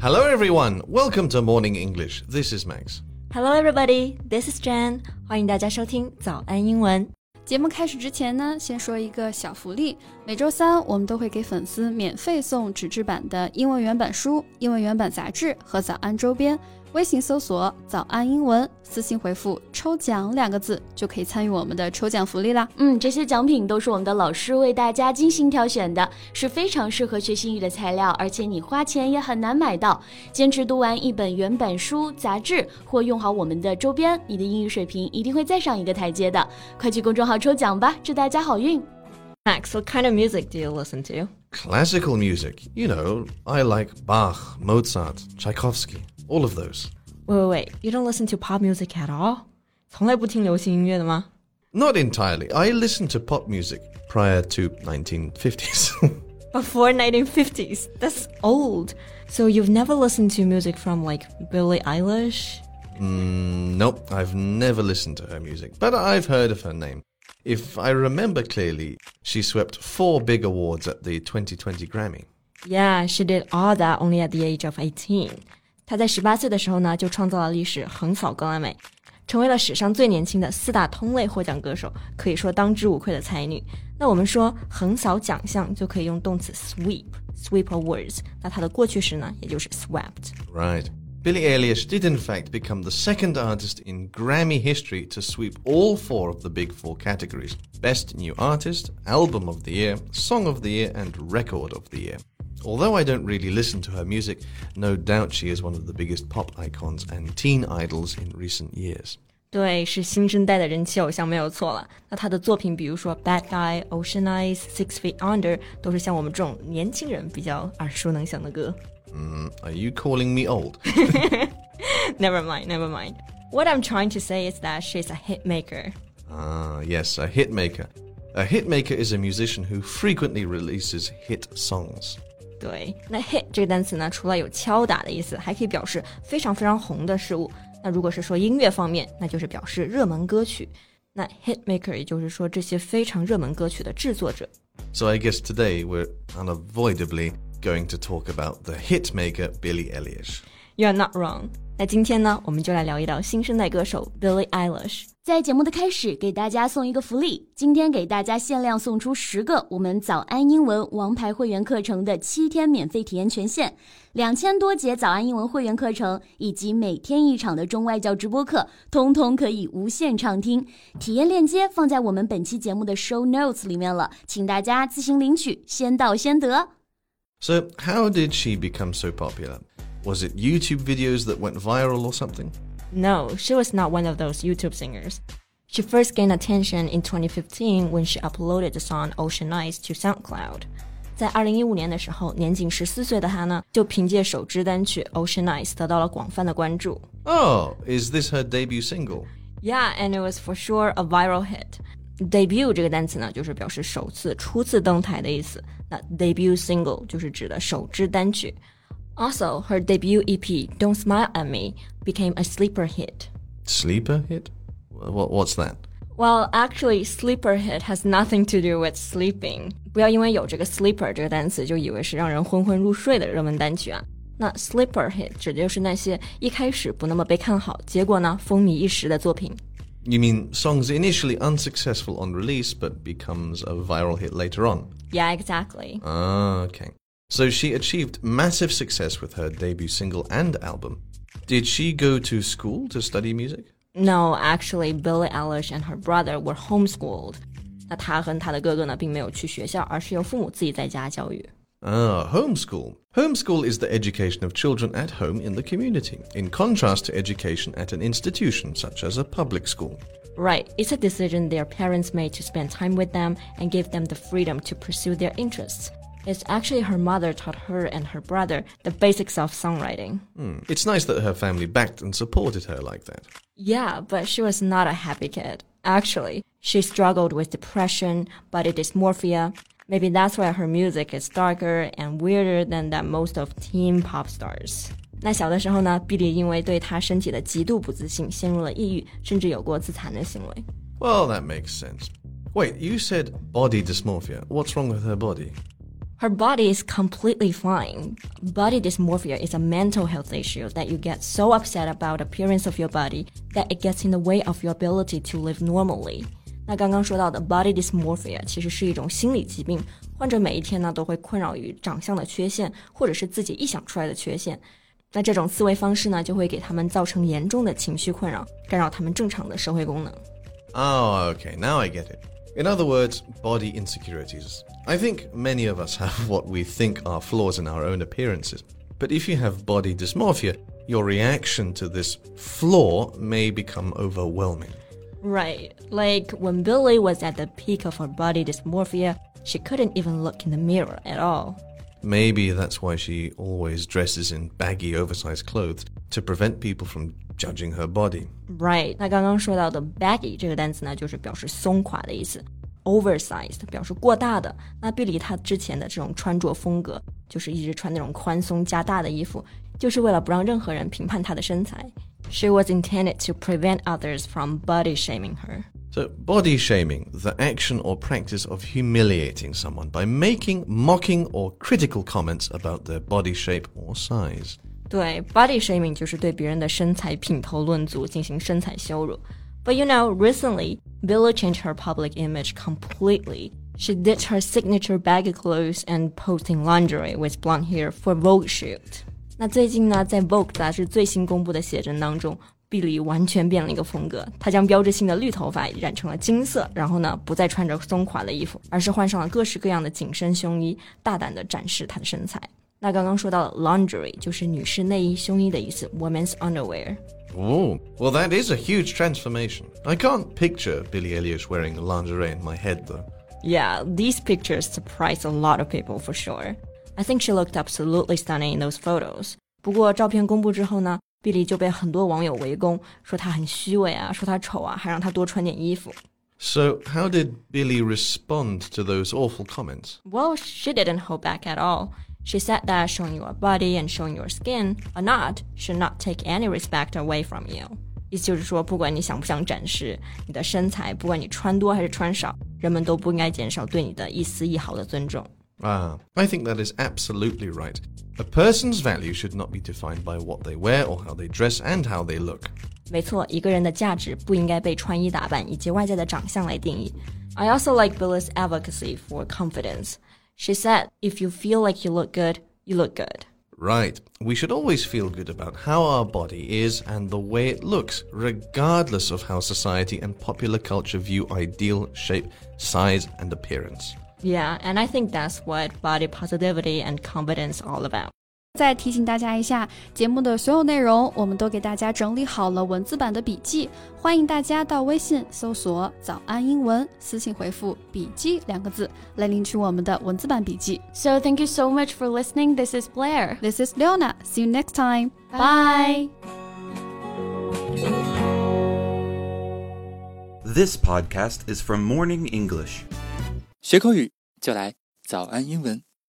Hello, everyone. Welcome to Morning English. This is Max. Hello, everybody. This is Jan. 欢迎大家收听早安英文。节目开始之前呢，先说一个小福利。每周三我们都会给粉丝免费送纸质版的英文原版书、英文原版杂志和早安周边。 微信搜索“早安英文”，私信回复“抽奖”两个字，就可以参与我们的抽奖福利啦。嗯，这些奖品都是我们的老师为大家精心挑选的，是非常适合学习英语的材料，而且你花钱也很难买到。坚持读完一本原版书、杂志，或用好我们的周边，你的英语水平一定会再上一个台阶的。快去公众号抽奖吧，祝大家好运！Max, what kind of music do you listen to? Classical music. You know, I like Bach, Mozart, Tchaikovsky. All of those. Wait, wait, wait. You don't listen to pop music at all? 从来不听流行音乐的吗? Not entirely. I listened to pop music prior to 1950s. Before 1950s? That's old. So you've never listened to music from like Billie Eilish? Mm, nope, I've never listened to her music, but I've heard of her name. If I remember clearly, she swept four big awards at the 2020 Grammy. Yeah, she did all that only at the age of 18. 她在十八岁的时候呢，就创造了历史，横扫格莱美，成为了史上最年轻的四大通类获奖歌手，可以说当之无愧的才女。那我们说横扫奖项，就可以用动词 sweep，sweep awards。那它的过去式呢，也就是 swept。Right. Billie Eilish did in fact become the second artist in Grammy history to sweep all four of the big four categories Best New Artist, Album of the Year, Song of the Year, and Record of the Year. Although I don't really listen to her music, no doubt she is one of the biggest pop icons and teen idols in recent years. 对，是新生代的人气偶像没有错了。那她的作品，比如说《Bad Guy》、《Ocean Eyes》、《Six Feet Under》，都是像我们这种年轻人比较耳熟能详的歌。Mm, are you calling me old? never mind, never mind. What I'm trying to say is that she's a hit maker. Ah, yes, a hit maker. A hit maker is a musician who frequently releases hit songs. 对，那 hit 这个单词呢，除了有敲打的意思，还可以表示非常非常红的事物。那如果是说音乐方面，那就是表示热门歌曲。那 hit maker 也就是说这些非常热门歌曲的制作者。So I guess today we're unavoidably going to talk about the hit maker Billie Eilish. You're not wrong. 那今天呢，我们就来聊一聊新生代歌手 Billie Eilish。在节目的开始，给大家送一个福利，今天给大家限量送出十个我们早安英文王牌会员课程的七天免费体验权限，两千多节早安英文会员课程以及每天一场的中外教直播课，通通可以无限畅听。体验链接放在我们本期节目的 show notes 里面了，请大家自行领取，先到先得。So how did she become so popular? Was it YouTube videos that went viral or something? No, she was not one of those YouTube singers. She first gained attention in 2015 when she uploaded the song Ocean Eyes to SoundCloud. 在二零一五年的时候，年仅十四岁的她呢，就凭借首支单曲《Ocean Eyes》得到了广泛的关注。Oh, is this her debut single? Yeah, and it was for sure a viral hit. Debut 这个单词呢，就是表示首次、初次登台的意思。那 debut single 就是指的首支单曲。 also, her debut EP, Don't Smile at Me, became a sleeper hit. Sleeper hit? What, what's that? Well, actually, sleeper hit has nothing to do with sleeping. 不要因为有这个 sleeper 这个单词就以为是让人昏昏入睡的热门单曲啊。那 sleeper hit 指的就是那些一开始不那么被看好，结果呢风靡一时的作品。You mean songs initially unsuccessful on release but becomes a viral hit later on? Yeah, exactly. Ah, okay. So she achieved massive success with her debut single and album. Did she go to school to study music? No, actually, Billie Eilish and her brother were homeschooled. 那她和她的哥哥呢，并没有去学校，而是由父母自己在家教育。Ah, homeschool. Homeschool is the education of children at home in the community, in contrast to education at an institution such as a public school. Right, it's a decision their parents made to spend time with them and give them the freedom to pursue their interests. It's actually her mother taught her and her brother the basics of songwriting. Hmm. It's nice that her family backed and supported her like that. Yeah, but she was not a happy kid. Actually, she struggled with depression, body dysmorphia. Maybe that's why her music is darker and weirder than that most of teen pop stars. 那小的时候呢，碧莉因为对她身体的极度不自信，陷入了抑郁，甚至有过自残的行为。Well, that makes sense. Wait, you said body dysmorphia. What's wrong with her body? Her body is completely fine. Body dysmorphia is a mental health issue that you get so upset about appearance of your body that it gets in the way of your ability to live normally. 那刚刚说到的 body dysmorphia 其实是一种心理疾病，患者每一天呢都会困扰于长相的缺陷，或者是自己臆想出来的缺陷。那这种思维方式呢，就会给他们造成严重的情绪困扰，干扰他们正常的社会功能。Oh, okay, now I get it. In other words, body insecurities. I think many of us have what we think are flaws in our own appearances. But if you have body dysmorphia, your reaction to this flaw may become overwhelming. Right. Like when Billie was at the peak of her body dysmorphia, she couldn't even look in the mirror at all. Maybe that's why she always dresses in baggy, oversized clothes to prevent people from judging her body. Right. 那刚刚说到的 baggy 这个单词呢，就是表示松垮的意思。oversized 表示过大的。那碧梨她之前的这种穿着风格，就是一直穿那种宽松加大的衣服，就是为了不让任何人评判她的身材。She was intended to prevent others from body shaming her. So, body shaming, the action or practice of humiliating someone by making, mocking, or critical comments about their body shape or size. 对，body shaming 就是对别人的身材品头论足，进行身材羞辱。But you know, recently, Billie changed her public image completely. She ditched her signature baggy clothes and posting lingerie with blonde hair for Vogue shoot. 那最近呢，在 Vogue 杂志最新公布的写真当中， 碧梨完全变了一个风格，她将标志性的绿头发染成了金色，然后呢，不再穿着松垮的衣服，而是换上了各式各样的紧身胸衣，大胆地展示她的身材。那刚刚说到的 lingerie 就是女士内衣、胸衣的意思，women's underwear。Oh, well, that is a huge transformation. I can't picture Billie Eilish wearing lingerie in my head, though. Yeah, these pictures surprised a lot of people for sure. I think she looked absolutely stunning in those photos. 不过照片公布之后呢，碧丽就被很多网友围攻，说她很虚伪啊，说她丑啊，还让她多穿点衣服。So, how did Billie respond to those awful comments? Well, she didn't hold back at all. She said that showing your body and showing your skin or not should not take any respect away from you. 意思就是说，不管你想不想展示你的身材，不管你穿多还是穿少，人们都不应该减少对你的一丝一毫的尊重。Ah, I think that is absolutely right. A person's value should not be defined by what they wear or how they dress and how they look. 没错，一个人的价值不应该被穿衣打扮以及外在的长相来定义。I also like Billie's advocacy for confidence. She said, if you feel like you look good, you look good. Right. We should always feel good about how our body is and the way it looks, regardless of how society and popular culture view ideal shape, size, and appearance. Yeah, and I think that's what body positivity and confidence all about. 再提醒大家一下，节目的所有内容我们都给大家整理好了文字版的笔记，欢迎大家到微信搜索“早安英文”，私信回复“笔记”两个字来领取我们的文字版笔记。So thank you so much for listening. This is Blair. This is Leona. See you next time. Bye. This podcast is from Morning English. 学口语就来早安英文。